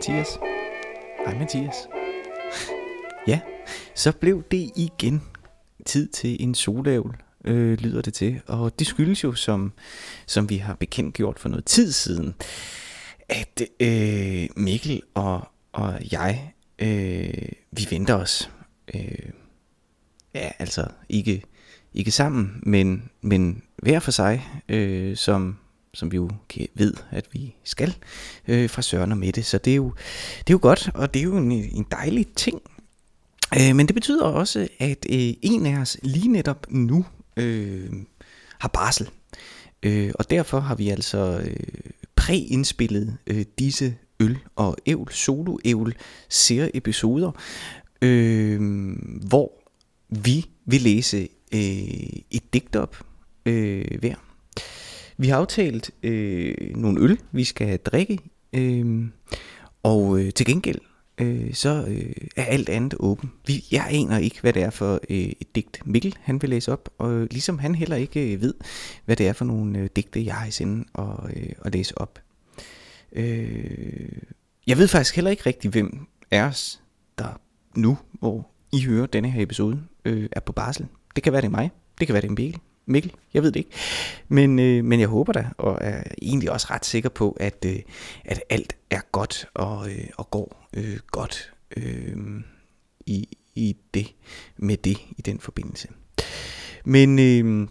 Mathias. Hej Mathias. ja, så blev det igen tid til en solævel, øh, lyder det til. Og det skyldes jo, som, som vi har bekendt gjort for noget tid siden, at øh, Mikkel og, og jeg, øh, vi venter os. Øh, ja, altså ikke, ikke sammen, men, men hver for sig, øh, som som vi jo ved, at vi skal øh, fra Søren og Mette. Så det er, jo, det er jo godt, og det er jo en, en dejlig ting. Øh, men det betyder også, at øh, en af os lige netop nu øh, har barsel. Øh, og derfor har vi altså øh, præindspillet øh, disse øl og ævl, solo ævl episoder, øh, hvor vi vil læse øh, et digt op øh, hver vi har aftalt øh, nogle øl, vi skal drikke, øh, og øh, til gengæld, øh, så øh, er alt andet åben. Vi, jeg aner ikke, hvad det er for øh, et digt Mikkel han vil læse op, og øh, ligesom han heller ikke øh, ved, hvad det er for nogle øh, digte, jeg har i sinde at, øh, at læse op. Øh, jeg ved faktisk heller ikke rigtig, hvem er os, der nu, hvor I hører denne her episode, øh, er på barsel. Det kan være det er mig, det kan være det er Mikkel, Mikkel, jeg ved det ikke. Men, øh, men jeg håber da, og er egentlig også ret sikker på, at, øh, at alt er godt og, øh, og går øh, godt øh, i, i det, med det i den forbindelse. Men øh,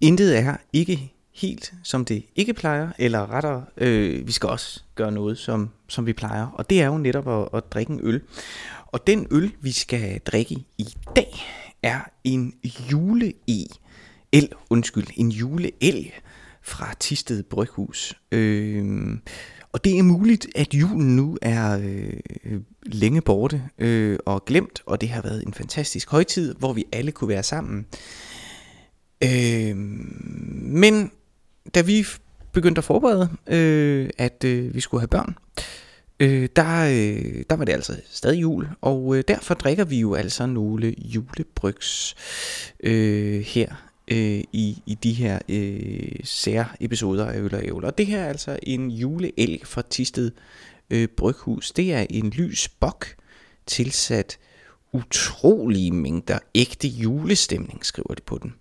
intet er ikke helt som det ikke plejer, eller rettere, øh, vi skal også gøre noget, som, som vi plejer. Og det er jo netop at, at drikke en øl. Og den øl, vi skal drikke i dag, er en jule el, undskyld, en juleelg fra Tisted Bryghus. Øh, og det er muligt, at julen nu er øh, længe borte øh, og glemt, og det har været en fantastisk højtid, hvor vi alle kunne være sammen. Øh, men da vi begyndte at forberede, øh, at øh, vi skulle have børn, øh, Øh, der, øh, der var det altså stadig jul, og øh, derfor drikker vi jo altså nogle julebrygs øh, her øh, i, i de her øh, sær episoder af Øl og Ævler. Og det her er altså en juleelg fra Tisted øh, Bryghus. Det er en lys bok tilsat utrolige mængder ægte julestemning, skriver de på den.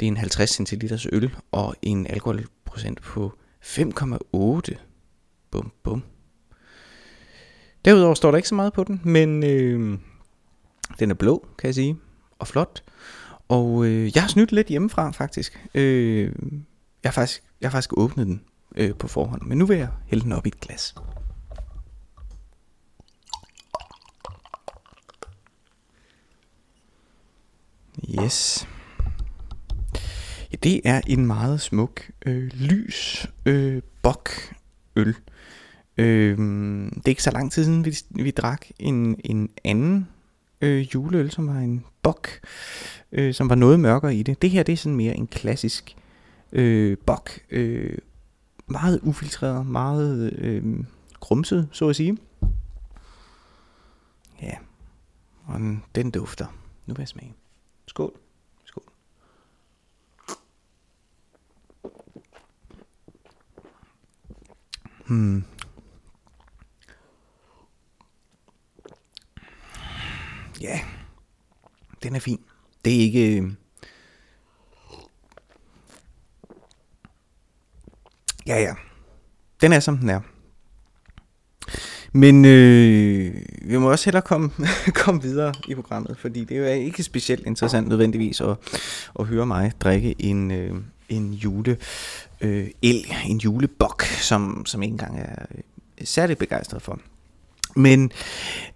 Det er en 50 cl øl og en alkoholprocent på 5,8. Bum bum. Derudover står der ikke så meget på den, men øh, den er blå, kan jeg sige, og flot. Og øh, jeg har snydt lidt hjemmefra, faktisk. Øh, jeg, har faktisk jeg har faktisk åbnet den øh, på forhånd, men nu vil jeg hælde den op i et glas. Yes. Ja, det er en meget smuk øh, lys øh, bok øl. Øh, det er ikke så lang tid siden, vi, vi drak en, en anden øh, juleøl, som var en bok, øh, som var noget mørkere i det. Det her det er sådan mere en klassisk øh, bok. Øh, meget ufiltreret, meget øh, grumset, så at sige. Ja, og den, den dufter. Nu vil jeg smage. Skål. Skål. Hmm. Ja, den er fin. Det er ikke... Øh, ja, ja. Den er, som den er. Men øh, vi må også hellere komme, komme videre i programmet, fordi det er jo ikke specielt interessant nødvendigvis at, at høre mig drikke en, øh, en jule øh, el, en julebok, som, som ikke engang er særligt begejstret for. Men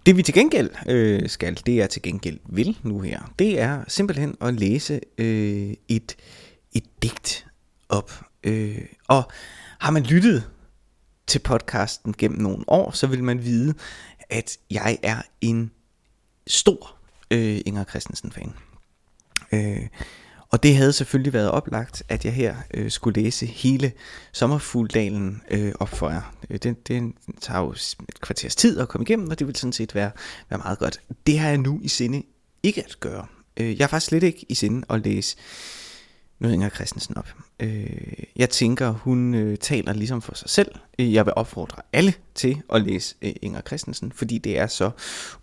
det vi til gengæld øh, skal, det er til gengæld vil nu her, det er simpelthen at læse øh, et, et digt op. Øh, og har man lyttet til podcasten gennem nogle år, så vil man vide, at jeg er en stor øh, Inger Christensen-fan. Øh, og det havde selvfølgelig været oplagt, at jeg her øh, skulle læse hele Sommerfugldalen øh, op for jer. Øh, den, det, det tager jo et kvarters tid at komme igennem, og det vil sådan set være, være meget godt. Det har jeg nu i sinde ikke at gøre. Øh, jeg har faktisk slet ikke i sinde at læse nu Inger Christensen op. Øh, jeg tænker, hun øh, taler ligesom for sig selv. Øh, jeg vil opfordre alle til at læse øh, Inger Christensen, fordi det er så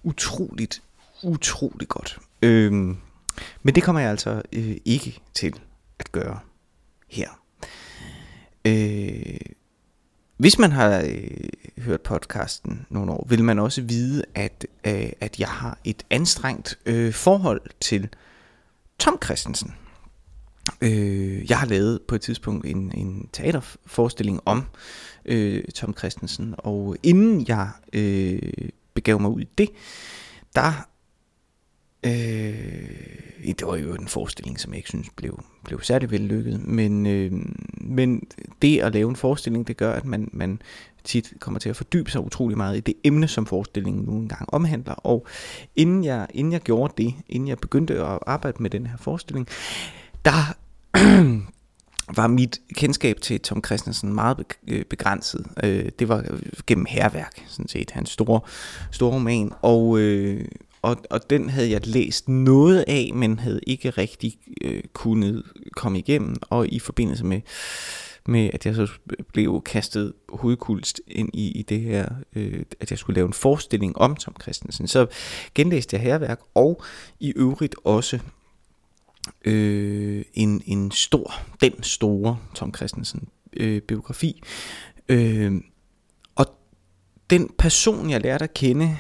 utroligt, utroligt godt. Øh, men det kommer jeg altså øh, ikke til at gøre her. Øh, hvis man har øh, hørt podcasten nogle år, vil man også vide, at, øh, at jeg har et anstrengt øh, forhold til Tom Christensen. Øh, jeg har lavet på et tidspunkt en, en teaterforestilling om øh, Tom Christensen, og inden jeg øh, begav mig ud i det, der Øh, det var jo en forestilling, som jeg ikke synes blev, blev særlig vellykket, men, øh, men det at lave en forestilling, det gør, at man, man tit kommer til at fordybe sig utrolig meget i det emne, som forestillingen nu engang omhandler. Og inden jeg, inden jeg gjorde det, inden jeg begyndte at arbejde med den her forestilling, der var mit kendskab til Tom Christensen meget øh, begrænset. Øh, det var gennem herværk, sådan set, hans store, store roman. Og, øh, og, og den havde jeg læst noget af, men havde ikke rigtig øh, kunnet komme igennem. Og i forbindelse med, med at jeg så blev kastet hovedkulst ind i, i det her, øh, at jeg skulle lave en forestilling om Tom Christensen, så genlæste jeg herværk, og i øvrigt også øh, en, en stor, den store Tom Christensen øh, biografi. Øh, og den person, jeg lærte at kende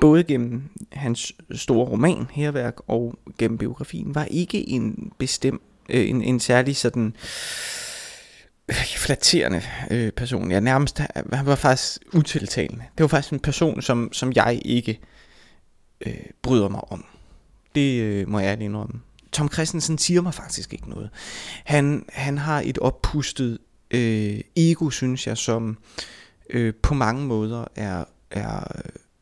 både gennem hans store roman, Herværk, og gennem biografien, var ikke en bestemt, øh, en, en særlig sådan øh, flatterende øh, person. Ja, nærmest, han var faktisk utiltalende. Det var faktisk en person, som, som jeg ikke øh, bryder mig om. Det øh, må jeg ærligt indrømme. Tom Christensen siger mig faktisk ikke noget. Han, han har et oppustet øh, ego, synes jeg, som øh, på mange måder er, er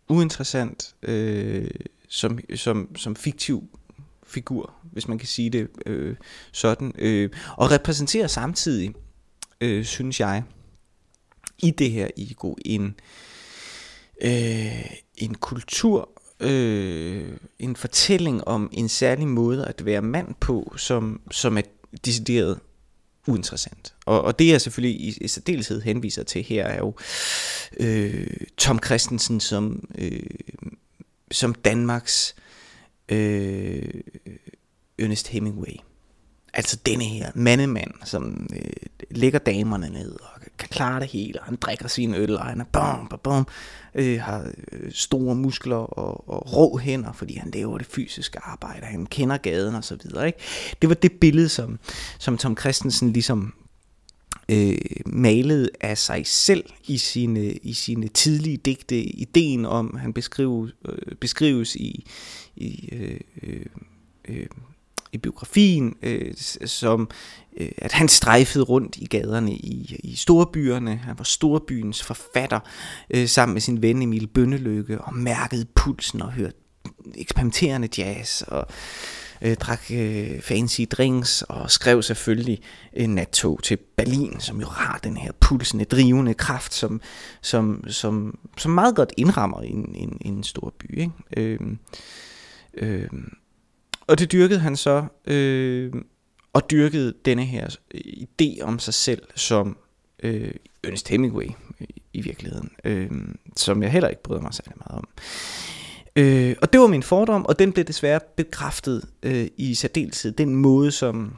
uinteressant øh, som, som, som fiktiv figur, hvis man kan sige det øh, sådan, øh, og repræsenterer samtidig, øh, synes jeg, i det her ego en, øh, en kultur, øh, en fortælling om en særlig måde at være mand på, som, som er decideret uinteressant. Og, og det jeg selvfølgelig i, i særdeleshed henviser til her er jo øh, Tom Christensen som, øh, som Danmarks øh, Ernest Hemingway. Altså denne her mandemand, som øh, lægger damerne ned og kan klare det hele, og han drikker sin øl, og han er bom, bom, bom øh, har øh, store muskler og, og rå hænder, fordi han laver det fysiske arbejde, han kender gaden og så videre. Ikke? Det var det billede, som, som Tom Christensen ligesom øh, malede af sig selv i sine, i sine tidlige digte. Ideen om, han beskrives, øh, beskrives i, i øh, øh, øh i biografien, øh, som øh, at han strejfede rundt i gaderne i, i storbyerne. Han var storbyens forfatter øh, sammen med sin ven Emil Bønneløkke og mærkede pulsen og hørte eksperimenterende jazz og øh, drak øh, fancy drinks og skrev selvfølgelig en nattog til Berlin, som jo har den her pulsende, drivende kraft, som, som, som, som meget godt indrammer en, en, en stor by. Ikke? Øh, øh, og det dyrkede han så, øh, og dyrkede denne her øh, idé om sig selv som øh, Ernest Hemingway øh, i virkeligheden, øh, som jeg heller ikke bryder mig særlig meget om. Øh, og det var min fordom, og den blev desværre bekræftet øh, i særdeleshed. Den måde, som,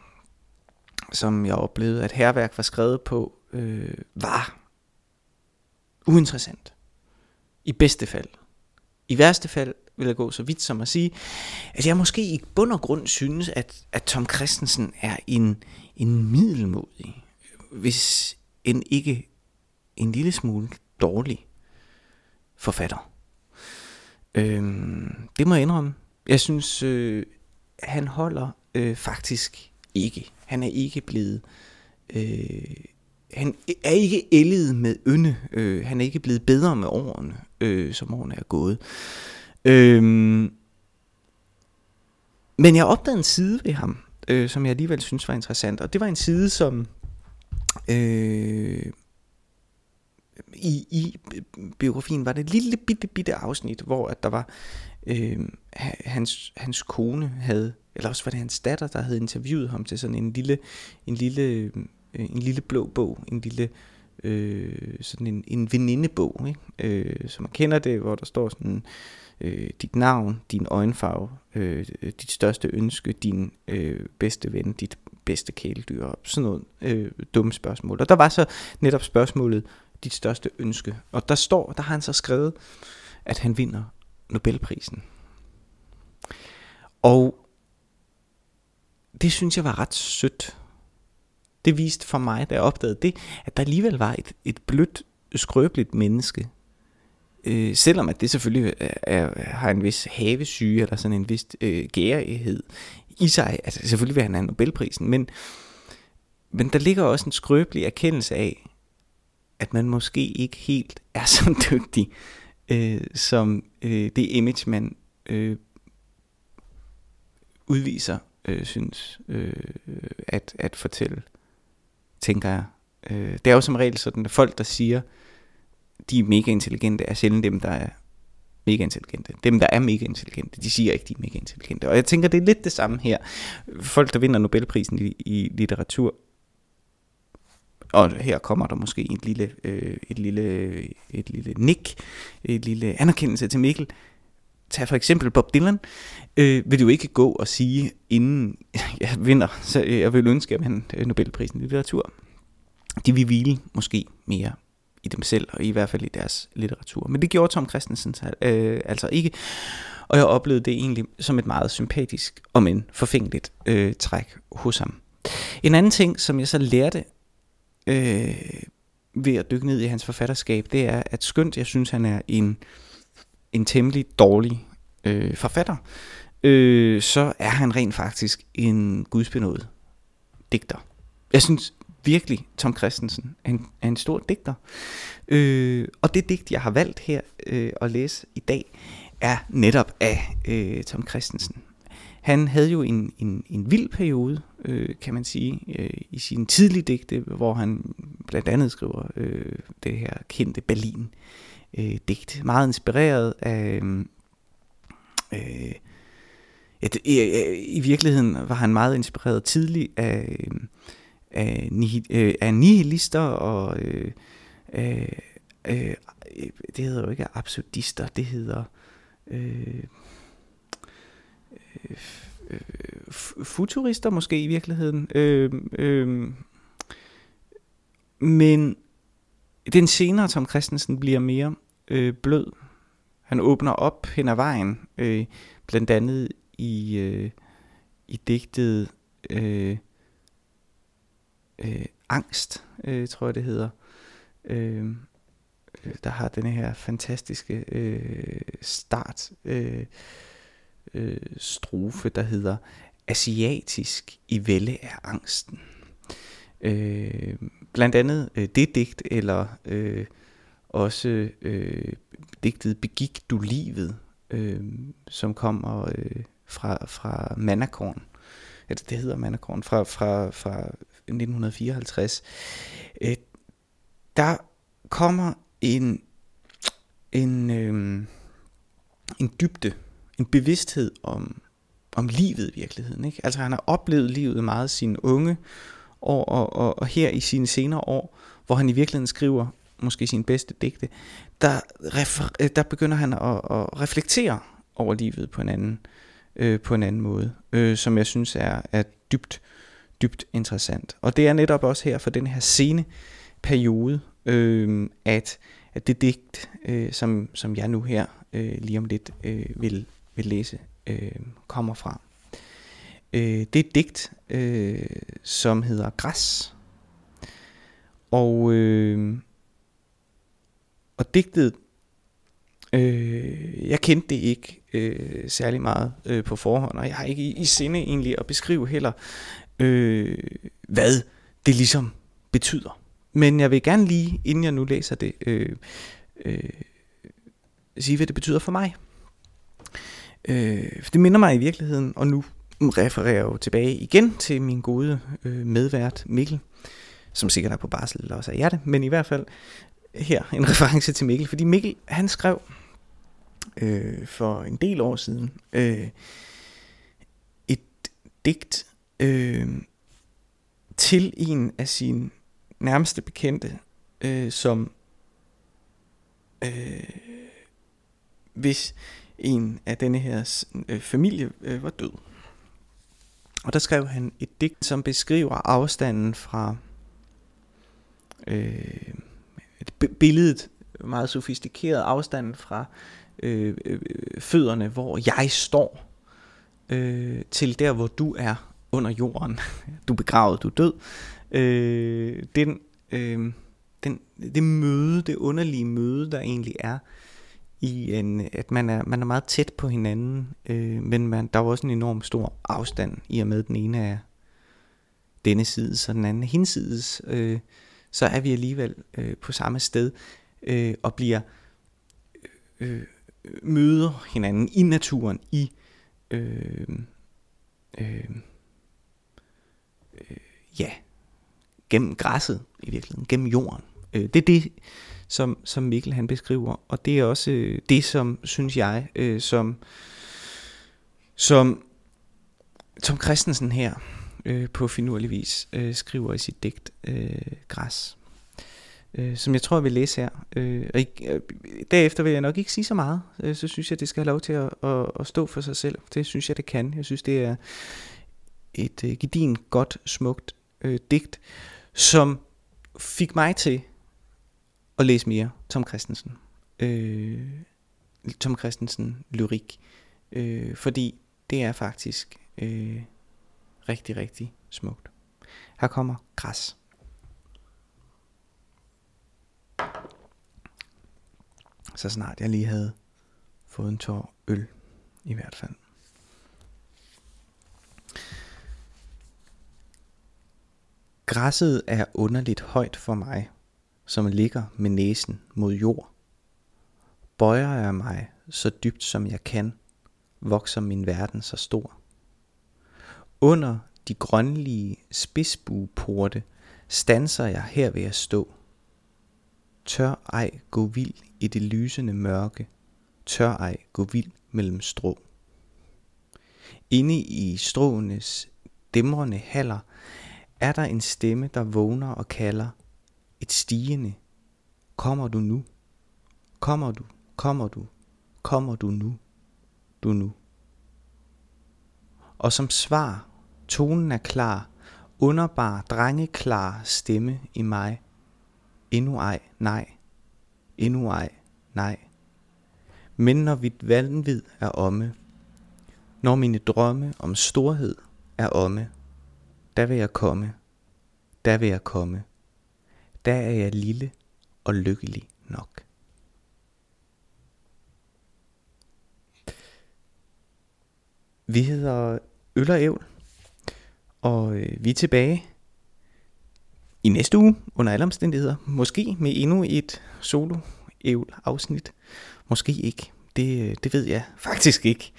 som jeg oplevede, at herværk var skrevet på, øh, var uinteressant. I bedste fald. I værste fald vil jeg gå så vidt som at sige, at jeg måske i bund og grund synes, at, at Tom Christensen er en, en middelmodig, hvis en ikke en lille smule dårlig forfatter. Øhm, det må jeg indrømme. Jeg synes, øh, han holder øh, faktisk ikke. Han er ikke blevet... Øh, han er ikke ældet med ynde. Øh, han er ikke blevet bedre med årene, øh, som årene er gået. Øhm, men jeg opdagede en side ved ham, øh, som jeg alligevel synes var interessant. Og det var en side, som... Øh, i, i biografien var det et lille bitte, bitte afsnit, hvor at der var, øh, hans, hans kone havde, eller også var det hans datter, der havde interviewet ham til sådan en lille, en lille, øh, en lille blå bog, en lille, øh, sådan en, en venindebog, ikke? Øh, som man kender det, hvor der står sådan, øh, dit navn, din øjenfarve, øh, dit største ønske, din øh, bedste ven, dit bedste kæledyr, sådan noget øh, dumme spørgsmål. Og der var så netop spørgsmålet, dit største ønske. Og der står, der har han så skrevet, at han vinder Nobelprisen. Og det synes jeg var ret sødt. Det viste for mig, da jeg opdagede det, at der alligevel var et, et blødt, skrøbeligt menneske. Øh, selvom at det selvfølgelig er, er, har en vis havesyge, eller sådan en vis øh, gærighed i sig. Altså selvfølgelig vil han have Nobelprisen, men, men der ligger også en skrøbelig erkendelse af, at man måske ikke helt er så dygtig, øh, som øh, det image, man øh, udviser, øh, synes øh, at, at fortælle, tænker jeg. Øh, det er jo som regel sådan, at folk, der siger, de er mega intelligente, er sjældent dem, der er mega intelligente. Dem, der er mega intelligente, de siger ikke, de er mega intelligente. Og jeg tænker, det er lidt det samme her. Folk, der vinder Nobelprisen i, i litteratur, og her kommer der måske et lille, øh, et lille, et lille nik, et lille anerkendelse til Mikkel. Tag for eksempel Bob Dylan. Øh, vil du ikke gå og sige, inden jeg vinder, så jeg vil ønske, at han øh, Nobelprisen i litteratur. De vil hvile måske mere i dem selv, og i hvert fald i deres litteratur. Men det gjorde Tom Christensen øh, altså ikke, og jeg oplevede det egentlig som et meget sympatisk, og men forfængeligt øh, træk hos ham. En anden ting, som jeg så lærte øh, ved at dykke ned i hans forfatterskab, det er, at skønt jeg synes, han er en, en temmelig dårlig øh, forfatter, øh, så er han rent faktisk en gudsbenået digter. Jeg synes virkelig, Tom Christensen er en, er en stor digter. Øh, og det digt, jeg har valgt her øh, at læse i dag, er netop af øh, Tom Christensen. Han havde jo en, en, en vild periode, øh, kan man sige, øh, i sine tidlige digte, hvor han blandt andet skriver øh, det her kendte Berlin-digt. Øh, meget inspireret af... Øh, øh et, i, I virkeligheden var han meget inspireret tidligt af, øh, af, øh, af nihilister og... Øh, øh, øh, det hedder jo ikke absurdister, det hedder... Øh, øh, øh futurister måske i virkeligheden. Øh, øh, men den senere Tom Christensen bliver mere øh, blød. Han åbner op hen ad vejen, øh, blandt andet i, øh, i digtet øh, øh, Angst, øh, tror jeg det hedder. Øh, øh der har den her fantastiske øh, start. Øh, øh, strofe, der hedder Asiatisk i vælge af angsten. Øh, blandt andet øh, det digt, eller øh, også øh, digtet Begik du livet, øh, som kommer øh, fra, fra Manakorn altså det hedder Mandekorn, fra, fra, fra 1954. Øh, der kommer en, en, øh, en dybde en bevidsthed om, om livet i virkeligheden. Ikke? Altså han har oplevet livet meget sine unge år, og, og, og her i sine senere år, hvor han i virkeligheden skriver måske sin bedste digte, der, refer, øh, der begynder han at, at reflektere over livet på en anden, øh, Øh, på en anden måde, øh, som jeg synes er, er dybt, dybt interessant. Og det er netop også her for den her sene periode, øh, at, at det digt, øh, som, som jeg nu her øh, lige om lidt øh, vil, vil læse, øh, kommer fra. Øh, det er et digt, øh, som hedder Græs. Og, øh, og digtet, øh, jeg kendte det ikke øh, særlig meget øh, på forhånd, og jeg har ikke i, i sinde egentlig at beskrive heller, øh, hvad det ligesom betyder. Men jeg vil gerne lige, inden jeg nu læser det, øh, øh, sige, hvad det betyder for mig. Øh, for det minder mig i virkeligheden, og nu refererer jeg jo tilbage igen til min gode øh, medvært Mikkel, som sikkert er på barsel eller også er jeg det, men i hvert fald her en reference til Mikkel, fordi Mikkel, han skrev øh, for en del år siden øh, et digt øh, til en af sine nærmeste bekendte, øh, som øh, hvis en af denne her øh, familie øh, var død. Og der skrev han et digt, som beskriver afstanden fra øh, billedet, meget sofistikeret afstanden fra øh, øh, fødderne, hvor jeg står, øh, til der, hvor du er under jorden. Du er begravet, du er død. Øh, den, øh, den, det møde, det underlige møde, der egentlig er, i en, at man er, man er meget tæt på hinanden, øh, men man, der er også en enorm stor afstand, i og med den ene er denne side, så den anden er hinsides, øh, så er vi alligevel øh, på samme sted, øh, og bliver øh, øh, møder hinanden i naturen, i øh, øh, øh, ja, gennem græsset i virkeligheden, gennem jorden. Øh, det er det, som, som Mikkel han beskriver, og det er også øh, det, som synes jeg, øh, som, som Tom Christensen her øh, på finurlig vis øh, skriver i sit digt øh, Græs, øh, som jeg tror, jeg vil læse her. Øh, og øh, derefter vil jeg nok ikke sige så meget, øh, så synes jeg, det skal have lov til at, at, at stå for sig selv. Det synes jeg, det kan. Jeg synes, det er et øh, gedin, godt, smukt øh, digt, som fik mig til at læse mere Tom Christensen. Øh, Tom Christensen lyrik. Øh, fordi det er faktisk øh, rigtig, rigtig smukt. Her kommer græs. Så snart jeg lige havde fået en tår øl, i hvert fald. Græsset er underligt højt for mig, som ligger med næsen mod jord. Bøjer jeg mig så dybt som jeg kan, vokser min verden så stor. Under de grønlige spidsbueporte stanser jeg her ved at stå. Tør ej gå vild i det lysende mørke, tør ej gå vild mellem strå. Inde i stråenes dæmrende haller er der en stemme, der vågner og kalder. Et stigende. Kommer du nu? Kommer du? Kommer du? Kommer du nu? Du nu. Og som svar, tonen er klar, underbar, drengeklar stemme i mig. Endnu ej, nej. Endnu ej, nej. Men når mit vanvid er omme, når mine drømme om storhed er omme, der vil jeg komme, der vil jeg komme, der er jeg lille og lykkelig nok. Vi hedder Øl og Ævl, og øh, vi er tilbage i næste uge under alle omstændigheder. Måske med endnu et solo ævl afsnit. Måske ikke. Det, øh, det ved jeg faktisk ikke.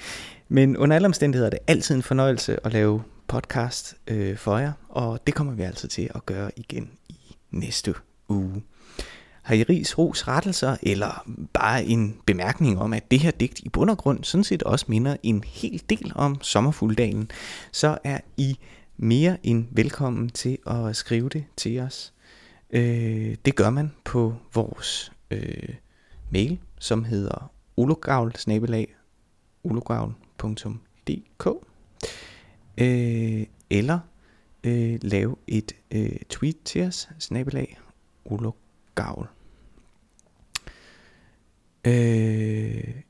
Men under alle omstændigheder er det altid en fornøjelse at lave podcast øh, for jer, og det kommer vi altså til at gøre igen i næste uge. Har I ris, ros, rettelser, eller bare en bemærkning om, at det her digt i bund og grund sådan set også minder en hel del om sommerfulddalen, så er I mere end velkommen til at skrive det til os. Øh, det gør man på vores øh, mail, som hedder ologavl øh, eller øh, lave et øh, tweet til os, snabelag ologavl. Øh,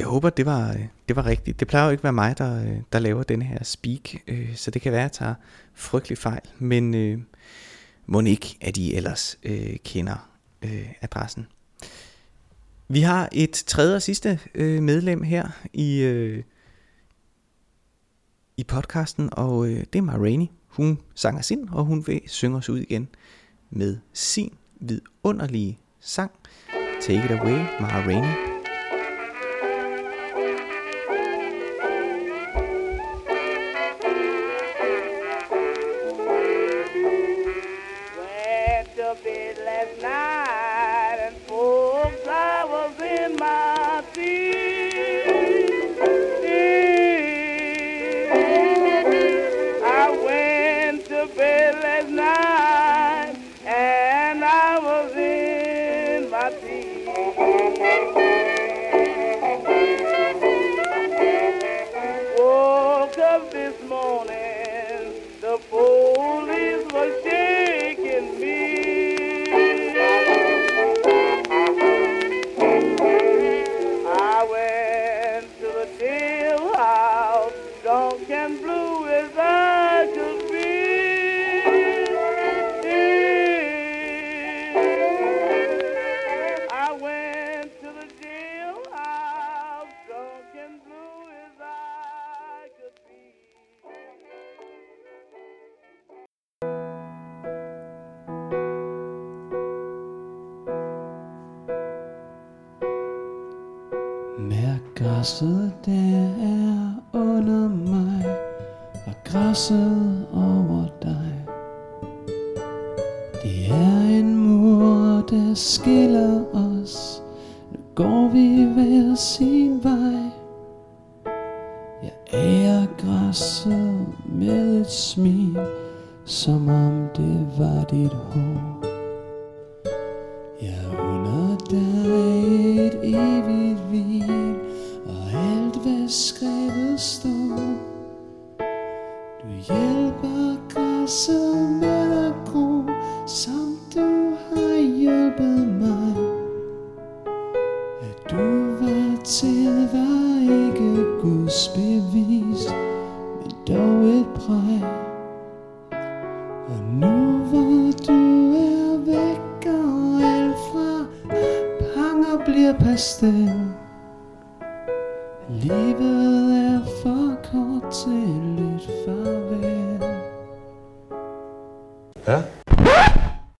jeg håber, det var, det var rigtigt. Det plejer jo ikke at være mig, der, der laver denne her speak, øh, så det kan være, at jeg tager frygtelig fejl. Men øh, må ikke, at I ellers øh, kender øh, adressen. Vi har et tredje og sidste øh, medlem her i, øh, i podcasten, og øh, det er Marini. Hun sang os ind, og hun vil synge os ud igen med sin vidunderlige sang. Take it away, Ma græsset, der er under mig Og græsset over dig. Det er en mur, der skiller os. Nu går vi hver sin vej. Jeg ærer græsset med et smil Som om det var dit hår. Jeg under dig et evigt